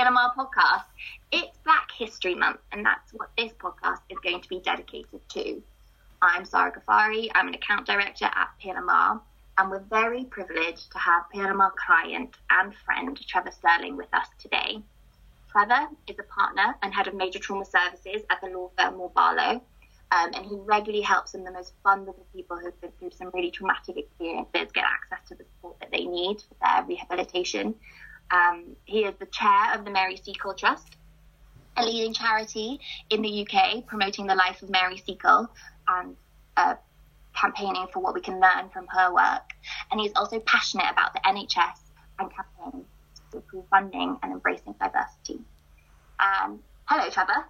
PLMR podcast. It's Black History Month, and that's what this podcast is going to be dedicated to. I'm Sarah Ghaffari, I'm an account director at PLMR, and we're very privileged to have PLMR client and friend Trevor Sterling with us today. Trevor is a partner and head of major trauma services at the law firm Moore Barlow, um, and he regularly helps some of the most vulnerable people who've been through some really traumatic experiences get access to the support that they need for their rehabilitation. Um, he is the chair of the Mary Seacole Trust, a leading charity in the UK promoting the life of Mary Seacole and uh, campaigning for what we can learn from her work. And he's also passionate about the NHS and campaigns to improve funding and embracing diversity. Um, hello, Trevor.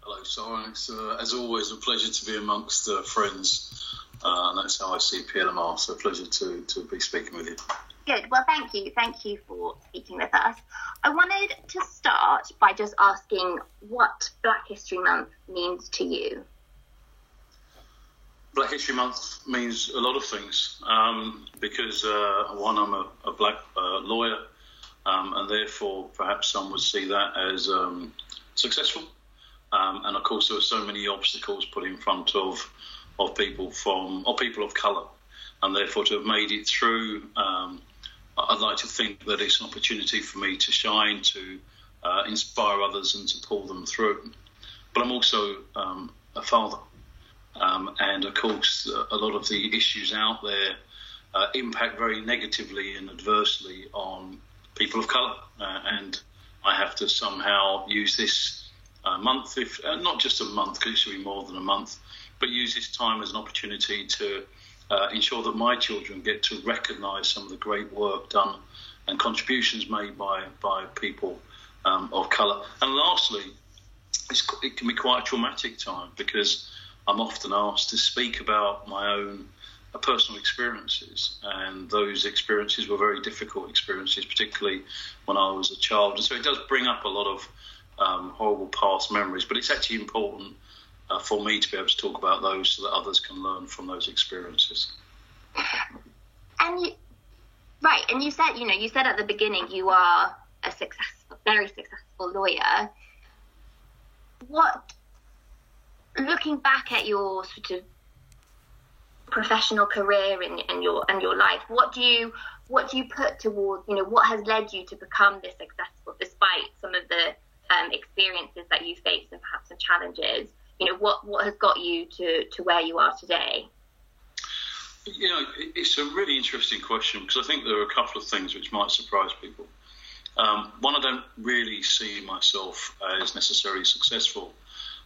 Hello, Sarah. It's, uh, as always, a pleasure to be amongst uh, friends, uh, and that's how I see PLMR. So, a pleasure to, to be speaking with you. Good. Well, thank you. Thank you for speaking with us. I wanted to start by just asking what Black History Month means to you. Black History Month means a lot of things um, because, uh, one, I'm a, a black uh, lawyer, um, and therefore perhaps some would see that as um, successful. Um, and of course, there are so many obstacles put in front of of people from or people of colour, and therefore to have made it through. Um, I'd like to think that it's an opportunity for me to shine, to uh, inspire others, and to pull them through. But I'm also um, a father, um, and of course, a lot of the issues out there uh, impact very negatively and adversely on people of colour, uh, and I have to somehow use this a month, if uh, not just a month, because it should be more than a month, but use this time as an opportunity to uh, ensure that my children get to recognise some of the great work done and contributions made by by people um, of colour. And lastly, it can be quite a traumatic time because I'm often asked to speak about my own uh, personal experiences, and those experiences were very difficult experiences, particularly when I was a child. And so it does bring up a lot of um, horrible past memories. But it's actually important uh, for me to be able to talk about those so that others can learn from those experiences. And you, right, and you said, you know, you said at the beginning you are a successful, very successful lawyer. What, looking back at your sort of professional career and, and your and your life, what do you what do you put towards, you know, what has led you to become this successful despite some of the um, experiences that you faced and perhaps some challenges, you know, what, what has got you to, to where you are today? You know, it's a really interesting question because I think there are a couple of things which might surprise people. Um, one, I don't really see myself as necessarily successful.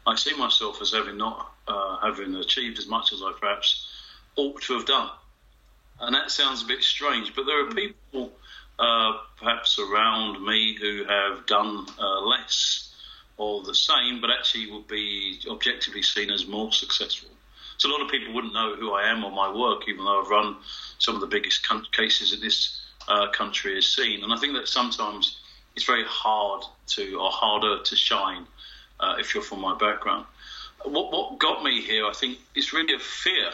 I see myself as having not uh, having achieved as much as I perhaps ought to have done. And that sounds a bit strange, but there are people uh, perhaps around me who have done uh, less or the same, but actually would be objectively seen as more successful. So a lot of people wouldn't know who I am or my work, even though I've run some of the biggest con- cases that this uh, country has seen. And I think that sometimes it's very hard to, or harder to shine uh, if you're from my background. What, what got me here, I think, is really a fear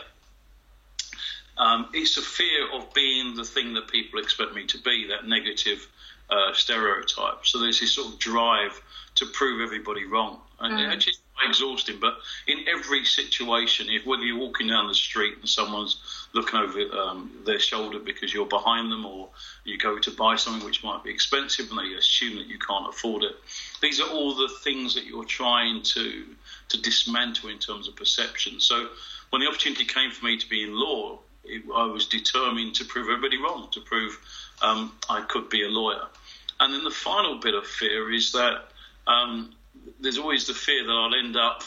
um, it's a fear of being the thing that people expect me to be, that negative uh, stereotype. So there's this sort of drive to prove everybody wrong. And mm. it's just exhausting. But in every situation, if whether you're walking down the street and someone's looking over um, their shoulder because you're behind them, or you go to buy something which might be expensive and they assume that you can't afford it, these are all the things that you're trying to to dismantle in terms of perception. So when the opportunity came for me to be in law, it, I was determined to prove everybody wrong, to prove um, I could be a lawyer. And then the final bit of fear is that um, there's always the fear that I'll end up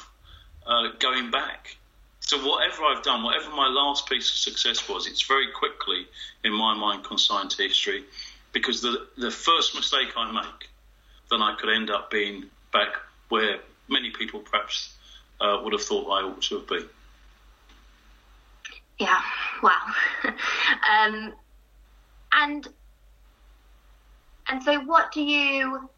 uh, going back. So whatever I've done, whatever my last piece of success was, it's very quickly in my mind consigned to history, because the the first mistake I make, then I could end up being back where many people perhaps uh, would have thought I ought to have been. Yeah, wow. um, and and so, what do you?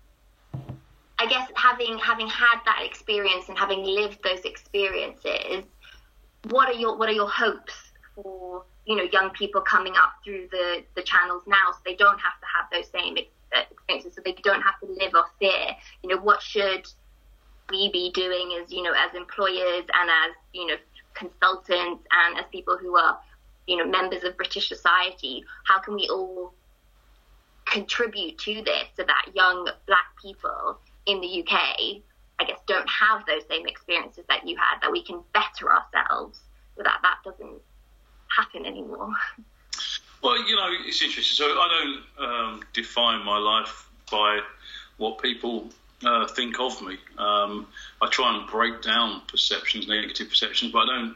I guess having having had that experience and having lived those experiences, what are your what are your hopes for you know young people coming up through the the channels now, so they don't have to have those same uh, experiences so they don't have to live off fear. You know, what should we be doing as, you know, as employers and as, you know, consultants and as people who are, you know, members of British society? How can we all contribute to this so that young black people in the UK, I guess, don't have those same experiences that you had, that we can better ourselves so that that doesn't happen anymore. Well, you know, it's interesting. So I don't um, define my life by what people uh, think of me. Um, I try and break down perceptions, negative perceptions, but I don't.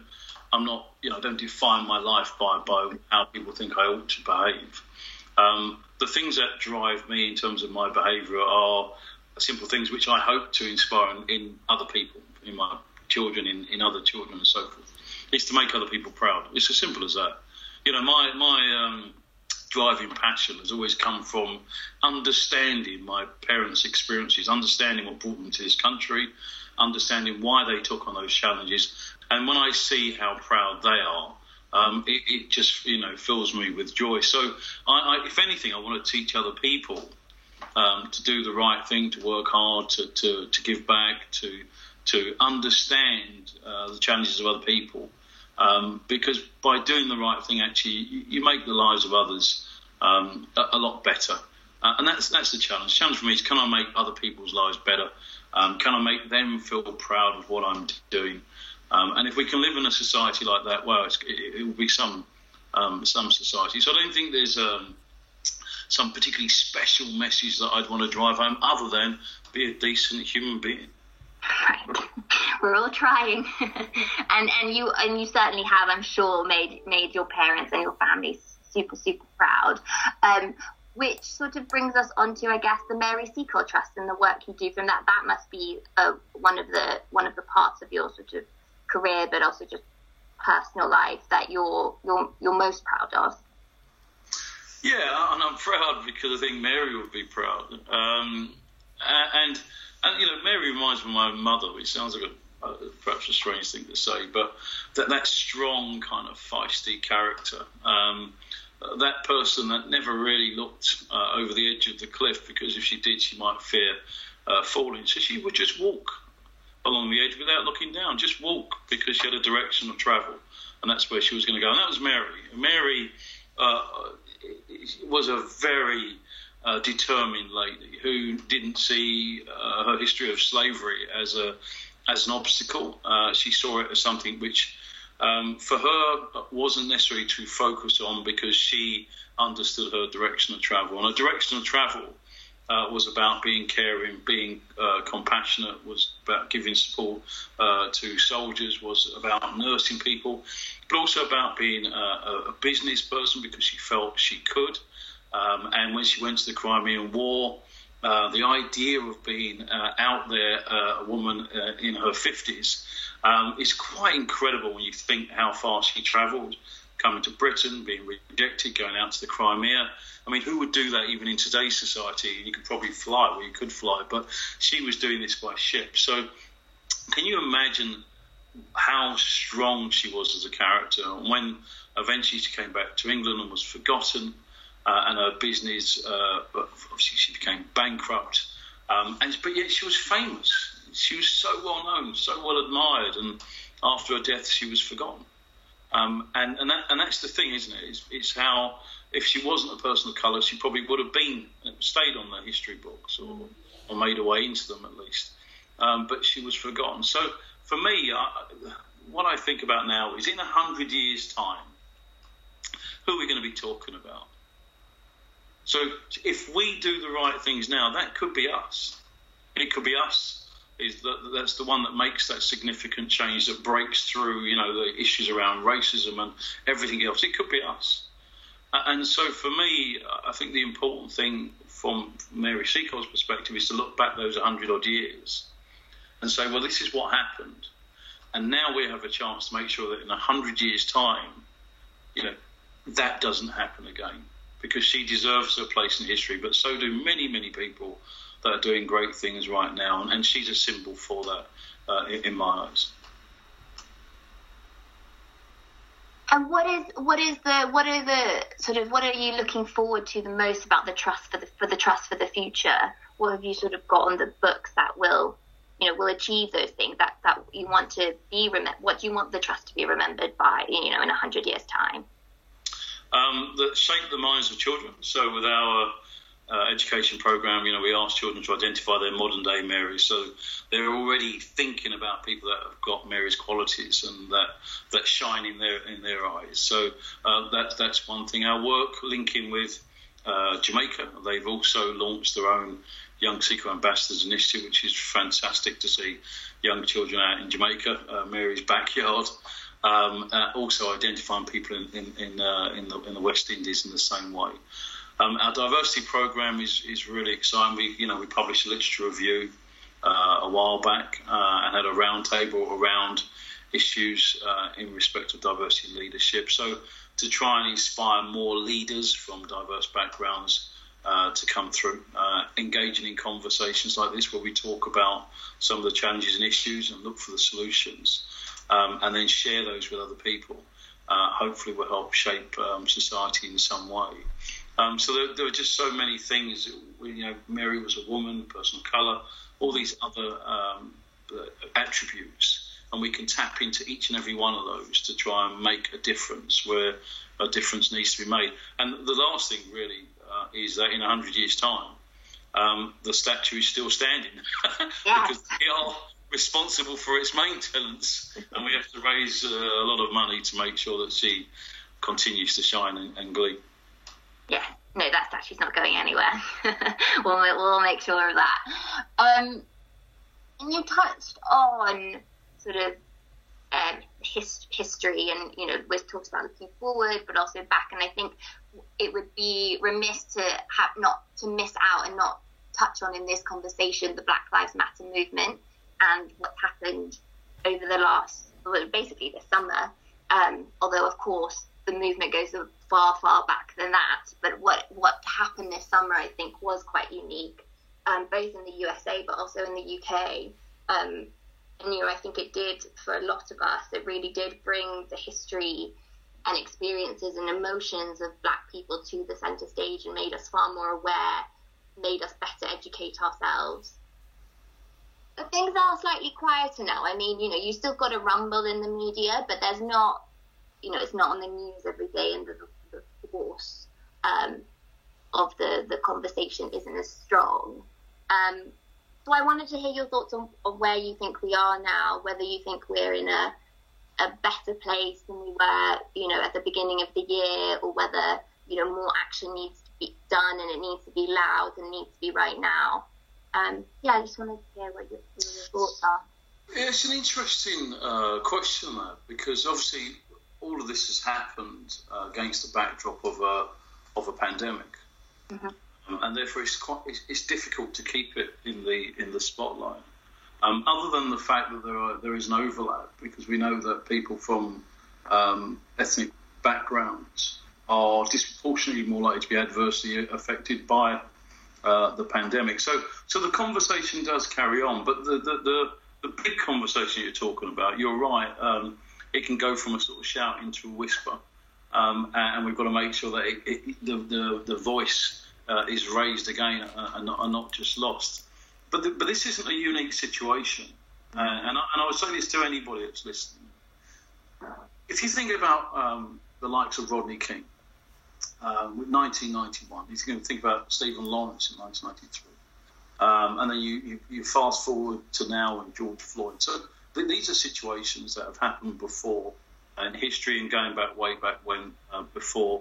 I'm not, you know, I don't define my life by by how people think I ought to behave. Um, the things that drive me in terms of my behaviour are simple things which I hope to inspire in, other people, in my children, in, in other children, and so forth. It's to make other people proud. It's as simple as that you know, my my um, driving passion has always come from understanding my parents' experiences, understanding what brought them to this country, understanding why they took on those challenges, and when I see how proud they are. Um, it, it, just you know fills me with joy. So, I, I, if anything, I want to teach other people um, to do the right thing, to work hard, to, to, to give back, to to understand uh, the challenges of other people, um, because by doing the right thing, actually, you, you make the lives of others um, a, a, lot better. Uh, and that's that's the challenge. The challenge for me is can I make other people's lives better? Um, can I make them feel proud of what I'm doing? Um, and if we can live in a society like that, well, it, it, will be some um, some society. So I don't think there's um, some particularly special message that I'd want to drive home, other than be a decent human being. Right. We're all trying, and and you and you certainly have, I'm sure, made made your parents and your family super super proud. Um, which sort of brings us onto, I guess, the Mary Seacole Trust and the work you do from that. That must be uh, one of the one of the parts of your sort of career, but also just personal life that you're you're you're most proud of. Yeah, and I'm proud because I think Mary would be proud. Um, and and you know, Mary reminds me of my mother, which sounds like a, perhaps a strange thing to say, but that that strong kind of feisty character, um, that person that never really looked uh, over the edge of the cliff because if she did, she might fear uh, falling. So she would just walk along the edge without looking down, just walk because she had a direction of travel, and that's where she was going to go. And that was Mary. Mary uh, was a very uh, determined lady who didn't see uh, her history of slavery as a as an obstacle. Uh, she saw it as something which, um, for her, wasn't necessarily to focus on because she understood her direction of travel. And her direction of travel uh, was about being caring, being uh, compassionate, was about giving support uh, to soldiers, was about nursing people, but also about being a, a business person because she felt she could. Um, and when she went to the Crimean War, uh, the idea of being uh, out there, uh, a woman uh, in her 50s, um, is quite incredible when you think how far she travelled, coming to Britain, being rejected, going out to the Crimea. I mean, who would do that even in today's society? You could probably fly, well, you could fly, but she was doing this by ship. So, can you imagine how strong she was as a character? And When eventually she came back to England and was forgotten, uh, and her business, uh, obviously, she became bankrupt. Um, and but yet she was famous. She was so well known, so well admired, and after her death, she was forgotten. Um, and and, that, and that's the thing, isn't it? It's, it's, how if she wasn't a person of colour, she probably would have been stayed on the history books or, or made her way into them at least. Um, but she was forgotten. So for me, I, what I think about now is in a hundred years' time, who are we going to be talking about? So if we do the right things now, that could be us. It could be us. Is that that's the one that makes that significant change that breaks through, you know, the issues around racism and everything else. It could be us. And so for me, I think the important thing from Mary Seacole's perspective is to look back those 100 odd years and say, well, this is what happened. And now we have a chance to make sure that in a 100 years' time, you know, that doesn't happen again because she deserves her place in history, but so do many, many people that are doing great things right now, and she's a symbol for that uh, in, in my eyes. And what is what is the what are the sort of what are you looking forward to the most about the trust for the for the trust for the future? What have you sort of got on the books that will you know will achieve those things that that you want to be remembered? What do you want the trust to be remembered by? You know, in a hundred years' time. Um, that shape the minds of children. So with our uh, education program, you know, we ask children to identify their modern day Marys. So they're already thinking about people that have got Mary's qualities and that that shine in their in their eyes. So uh, that that's one thing. Our work linking with uh, Jamaica, they've also launched their own Young Seacole Ambassadors Initiative, which is fantastic to see young children out in Jamaica, uh, Mary's backyard. Um, uh, also identifying people in in in, uh, in, the in the West Indies in the same way. Um, our diversity program is, is really exciting. We, you know, we published a literature review uh, a while back uh, and had a roundtable around issues uh, in respect of diversity leadership. So to try and inspire more leaders from diverse backgrounds uh, to come through, uh, engaging in conversations like this where we talk about some of the challenges and issues and look for the solutions, um, and then share those with other people. Uh, hopefully, will help shape um, society in some way. Um, so there, there, were just so many things. You know, Mary was a woman, a person of colour, all these other um, attributes, and we can tap into each and every one of those to try and make a difference where a difference needs to be made. And the last thing really is that in hundred years' time, um, the statue is still standing because we are responsible for its maintenance, and we have to raise uh, a lot of money to make sure that she continues to shine and, and gleam yeah, no, that statue's not going anywhere. we'll, we'll make sure of that. Um, and you touched on sort of um, his, history, and you know, we've talked about looking forward, but also back. And I think it would be remiss to have not to miss out and not touch on in this conversation the Black Lives Matter movement and what's happened over the last, well, basically this summer. Um, although, of course, the movement goes far, far back than that. But what what happened this summer, I think, was quite unique, um, both in the USA but also in the UK. Um, and you know, I think it did for a lot of us. It really did bring the history and experiences and emotions of Black people to the centre stage and made us far more aware, made us better educate ourselves. But things are slightly quieter now. I mean, you know, you still got a rumble in the media, but there's not you know, it's not on the news every day, and the, the force um, of the the conversation isn't as strong. Um, so I wanted to hear your thoughts on, on where you think we are now, whether you think we're in a a better place than we were, you know, at the beginning of the year, or whether you know more action needs to be done and it needs to be loud and needs to be right now. Um, yeah, I just wanted to hear what your, what your thoughts are. Yeah, it's an interesting uh, question, that because obviously all of this has happened uh, against the backdrop of a of a pandemic, mm-hmm. um, and therefore it's quite it's, it's, difficult to keep it in the in the spotlight. Um, other than the fact that there are there is an overlap, because we know that people from um, ethnic backgrounds are disproportionately more likely to be adversely affected by uh, the pandemic. So so the conversation does carry on, but the the, the, the big conversation you're talking about, you're right. Um, it can go from a sort of shout into a whisper. Um, and we've got to make sure that it, it, the, the, the voice uh, is raised again uh, and, not, and, not, just lost. But, the, but this isn't a unique situation. Uh, and, I, and I would say this to anybody that's listening. If you think about um, the likes of Rodney King, um, with 1991, you can think about Stephen Lawrence in 1993. Um, and then you, you, you, fast forward to now and George Floyd. So these are situations that have happened before in history and going back way back when uh, before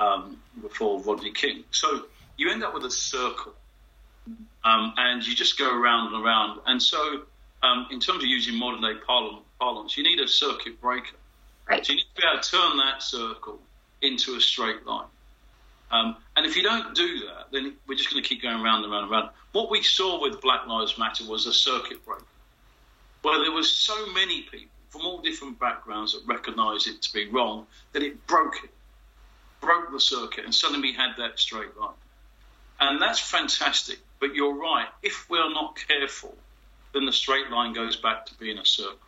um, before Rodney King. So you end up with a circle, um, and you just go around and around. And so, um, in terms of using modern day parlance, you need a circuit breaker. Right. So you need to be able to turn that circle into a straight line. Um, and if you don't do that, then we're just going to keep going around and around and around. What we saw with Black Lives Matter was a circuit breaker. Well, there were so many people from all different backgrounds that recognised it to be wrong that it broke it, broke the circuit, and suddenly we had that straight line. And that's fantastic. But you're right. If we're not careful, then the straight line goes back to being a circle.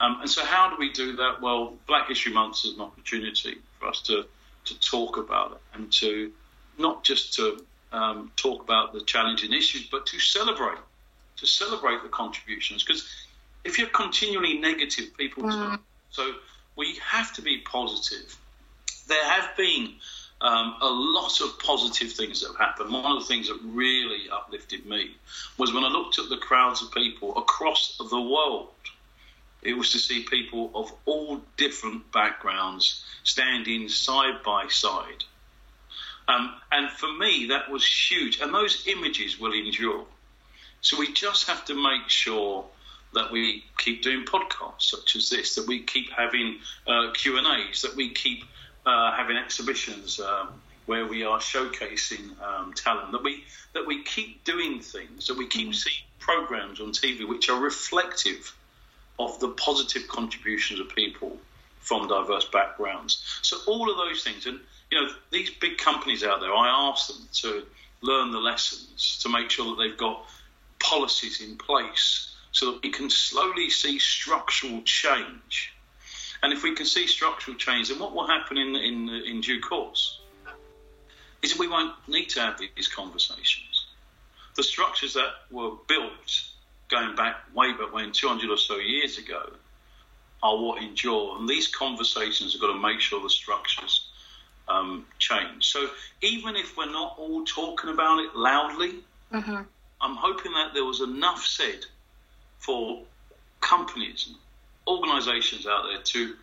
Um, and so, how do we do that? Well, Black History Month is an opportunity for us to, to talk about it and to not just to um, talk about the challenging issues, but to celebrate, to celebrate the contributions. Because if you're continually negative, people mm. so we have to be positive. There have been um, a lot of positive things that have happened. One of the things that really uplifted me was when I looked at the crowds of people across the world. It was to see people of all different backgrounds standing side by side. Um, and for me, that was huge. And those images will endure. So we just have to make sure that we keep doing podcasts such as this, that we keep having uh, Q and A's, that we keep uh, having exhibitions um, where we are showcasing um, talent, that we that we keep doing things, that we keep mm. seeing programs on TV which are reflective of the positive contributions of people from diverse backgrounds. So all of those things, and you know, these big companies out there, I ask them to learn the lessons to make sure that they've got policies in place so that we can slowly see structural change. And if we can see structural change, then what will happen in, in, in due course is that we won't need to have these conversations. The structures that were built going back way back when, 200 or so years ago, are what endure. And these conversations have got to make sure the structures um, change. So even if we're not all talking about it loudly, mm-hmm. I'm hoping that there was enough said for companies organisations out there to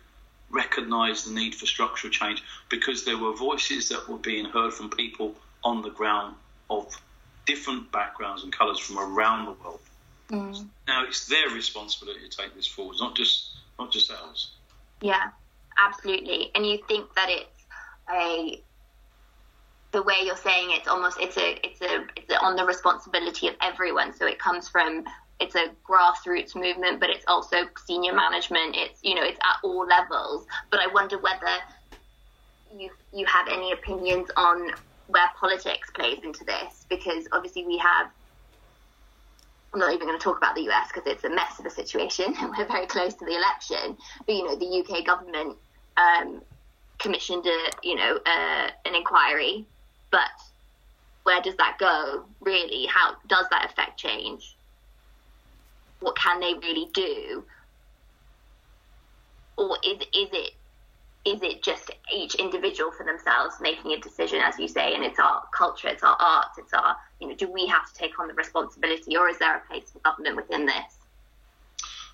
recognise the need for structural change because there were voices that were being heard from people on the ground of different backgrounds and colours from around the world. Mm. Now it's their responsibility to take this forward, not just not just ours. Yeah, absolutely. And you think that it's a the way you're saying it's almost it's a it's a it's on the responsibility of everyone. So it comes from it's a grassroots movement, but it's also senior management. It's you know it's at all levels. But I wonder whether you you have any opinions on where politics plays into this because obviously we have. I'm not even going to talk about the US because it's a mess of a situation and we're very close to the election. But you know the UK government um, commissioned a you know uh, an inquiry, but where does that go really? How does that affect change? What can they really do? Or is is it is it just each individual for themselves making a decision, as you say, and it's our culture, it's our art, it's our, you know, do we have to take on the responsibility or is there a place for government within this?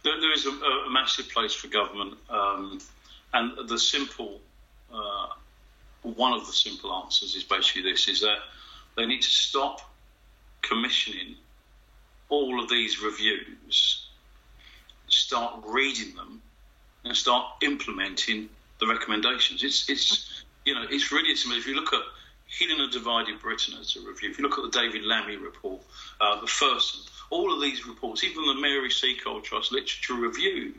there, there is a, a, massive place for government, um, and the simple uh, one of the simple answers is basically this: is that they need to stop commissioning all of these reviews, start reading them, and start implementing the recommendations. It's it's you know it's really simple. If you look at Healing a Divided Britain as a review, if you look at the David Lammy report, uh, the first, all of these reports, even the Mary Seacole Trust Literature Review,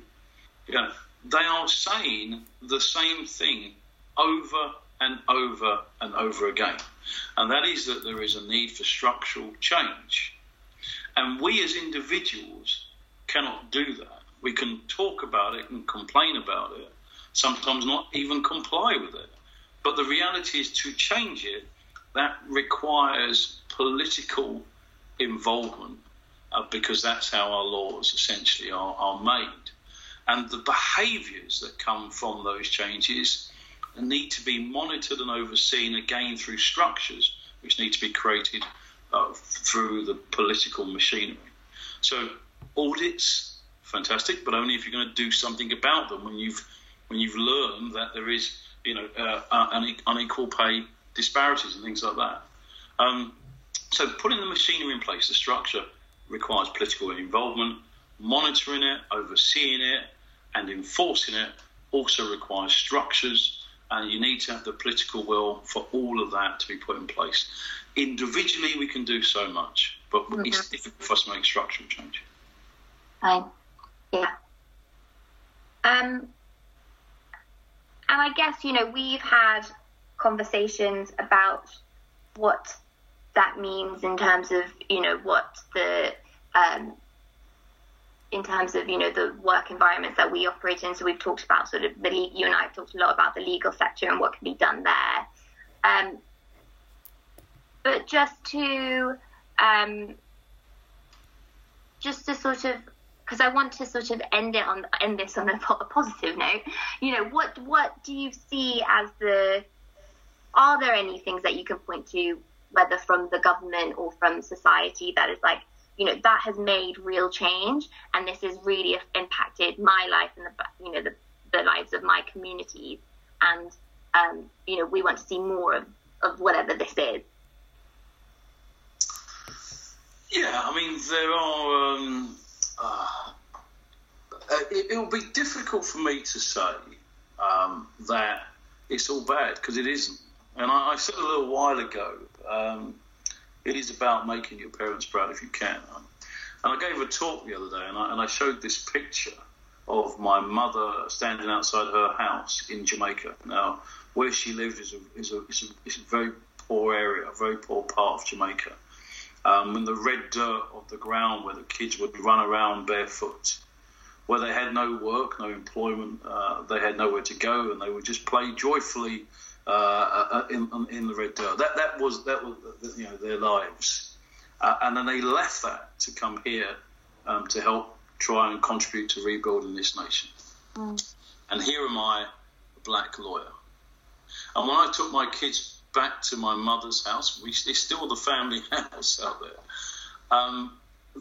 you know, they are saying the same thing over and over and over again. And that is that there is a need for structural change. And we as individuals cannot do that. We can talk about it and complain about it, sometimes not even comply with it. But the reality is to change it, that requires political involvement uh, because that's how our laws essentially are, are made. And the behaviours that come from those changes need to be monitored and overseen again through structures which need to be created uh, through the political machinery. So audits, fantastic, but only if you're going to do something about them when you've when you've learned that there is you know uh, unequal pay disparities and things like that. Um, so putting the machinery in place, the structure requires political involvement. Monitoring it, overseeing it, and enforcing it also requires structures and you need to have the political will for all of that to be put in place. Individually, we can do so much, but mm-hmm. it's difficult for us to make structural change. Fine. Yeah. Um, and I guess, you know, we've had conversations about what that means in terms of, you know, what the um, in terms of you know the work environments that we operate in. So we've talked about sort of the you and I have talked a lot about the legal sector and what can be done there. Um, but just to um, just to sort of because I want to sort of end it on end this on a, a positive note. You know, what what do you see as the are there any things that you can point to, whether from the government or from society, that is like you know that has made real change and this has really impacted my life and the you know the, the lives of my communities and um, you know we want to see more of, of whatever this is. Yeah i mean there are um, uh, uh it, will be difficult for me to say um, that it's all bad because it isn't. And I, I, said a little while ago um, it is about making your parents proud if you can. And I gave a talk the other day, and I, and I showed this picture of my mother standing outside her house in Jamaica. Now, where she lived is a, is a, is a, is a very poor area, a very poor part of Jamaica. Um, and the red dirt of the ground where the kids would run around barefoot, where they had no work, no employment, uh, they had nowhere to go, and they would just play joyfully uh, uh, in, in the red dirt. That that was that was you know their lives, uh, and then they left that to come here um, to help try and contribute to rebuilding this nation. Mm. And here am I, a black lawyer. And when I took my kids back to my mother's house, we, it's still the family house out there. Um,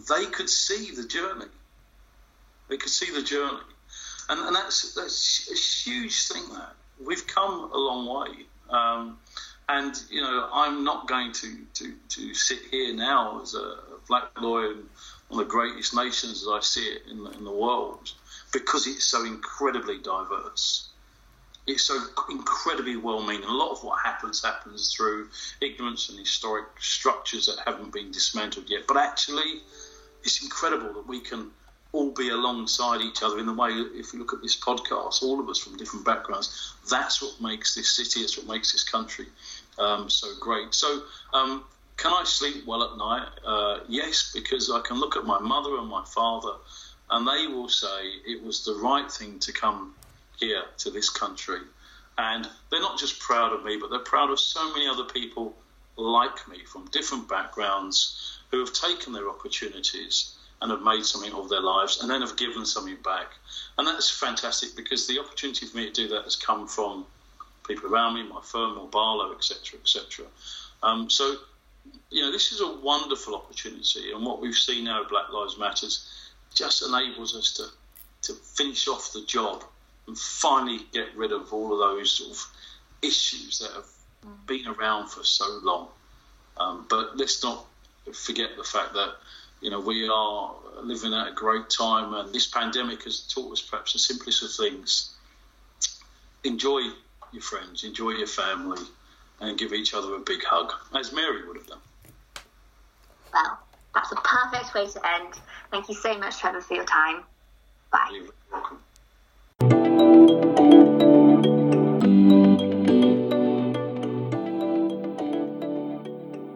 they could see the journey. They could see the journey, and, and that's that's a huge thing. That we've come a long way. Um, and you know, I'm not going to, to, to sit here now as a black lawyer in one of the greatest nations as I see it in the, in the world because it's so incredibly diverse. It's so incredibly well-meaning. A lot of what happens happens through ignorance and historic structures that haven't been dismantled yet. But actually, it's incredible that we can all be alongside each other in the way, if you look at this podcast, all of us from different backgrounds, that's what makes this city, that's what makes this country um, so great. So, um, can I sleep well at night? Uh, yes, because I can look at my mother and my father, and they will say it was the right thing to come here to this country. And they're not just proud of me, but they're proud of so many other people like me from different backgrounds who have taken their opportunities and have made something of their lives and then have given something back. And that's fantastic because the opportunity for me to do that has come from people around me, my firm, Moore Barlow, etc., etc. Um, so, you know, this is a wonderful opportunity, and what we've seen now, of Black Lives Matters, just enables us to to finish off the job and finally get rid of all of those sort of issues that have been around for so long. Um, but let's not forget the fact that you know, we are living at a great time, and this pandemic has taught us perhaps the simplest of things. Enjoy your friends, enjoy your family, and give each other a big hug, as Mary would have done. Well, that's a perfect way to end. Thank you so much, Trevor, for your time. Bye. You're welcome.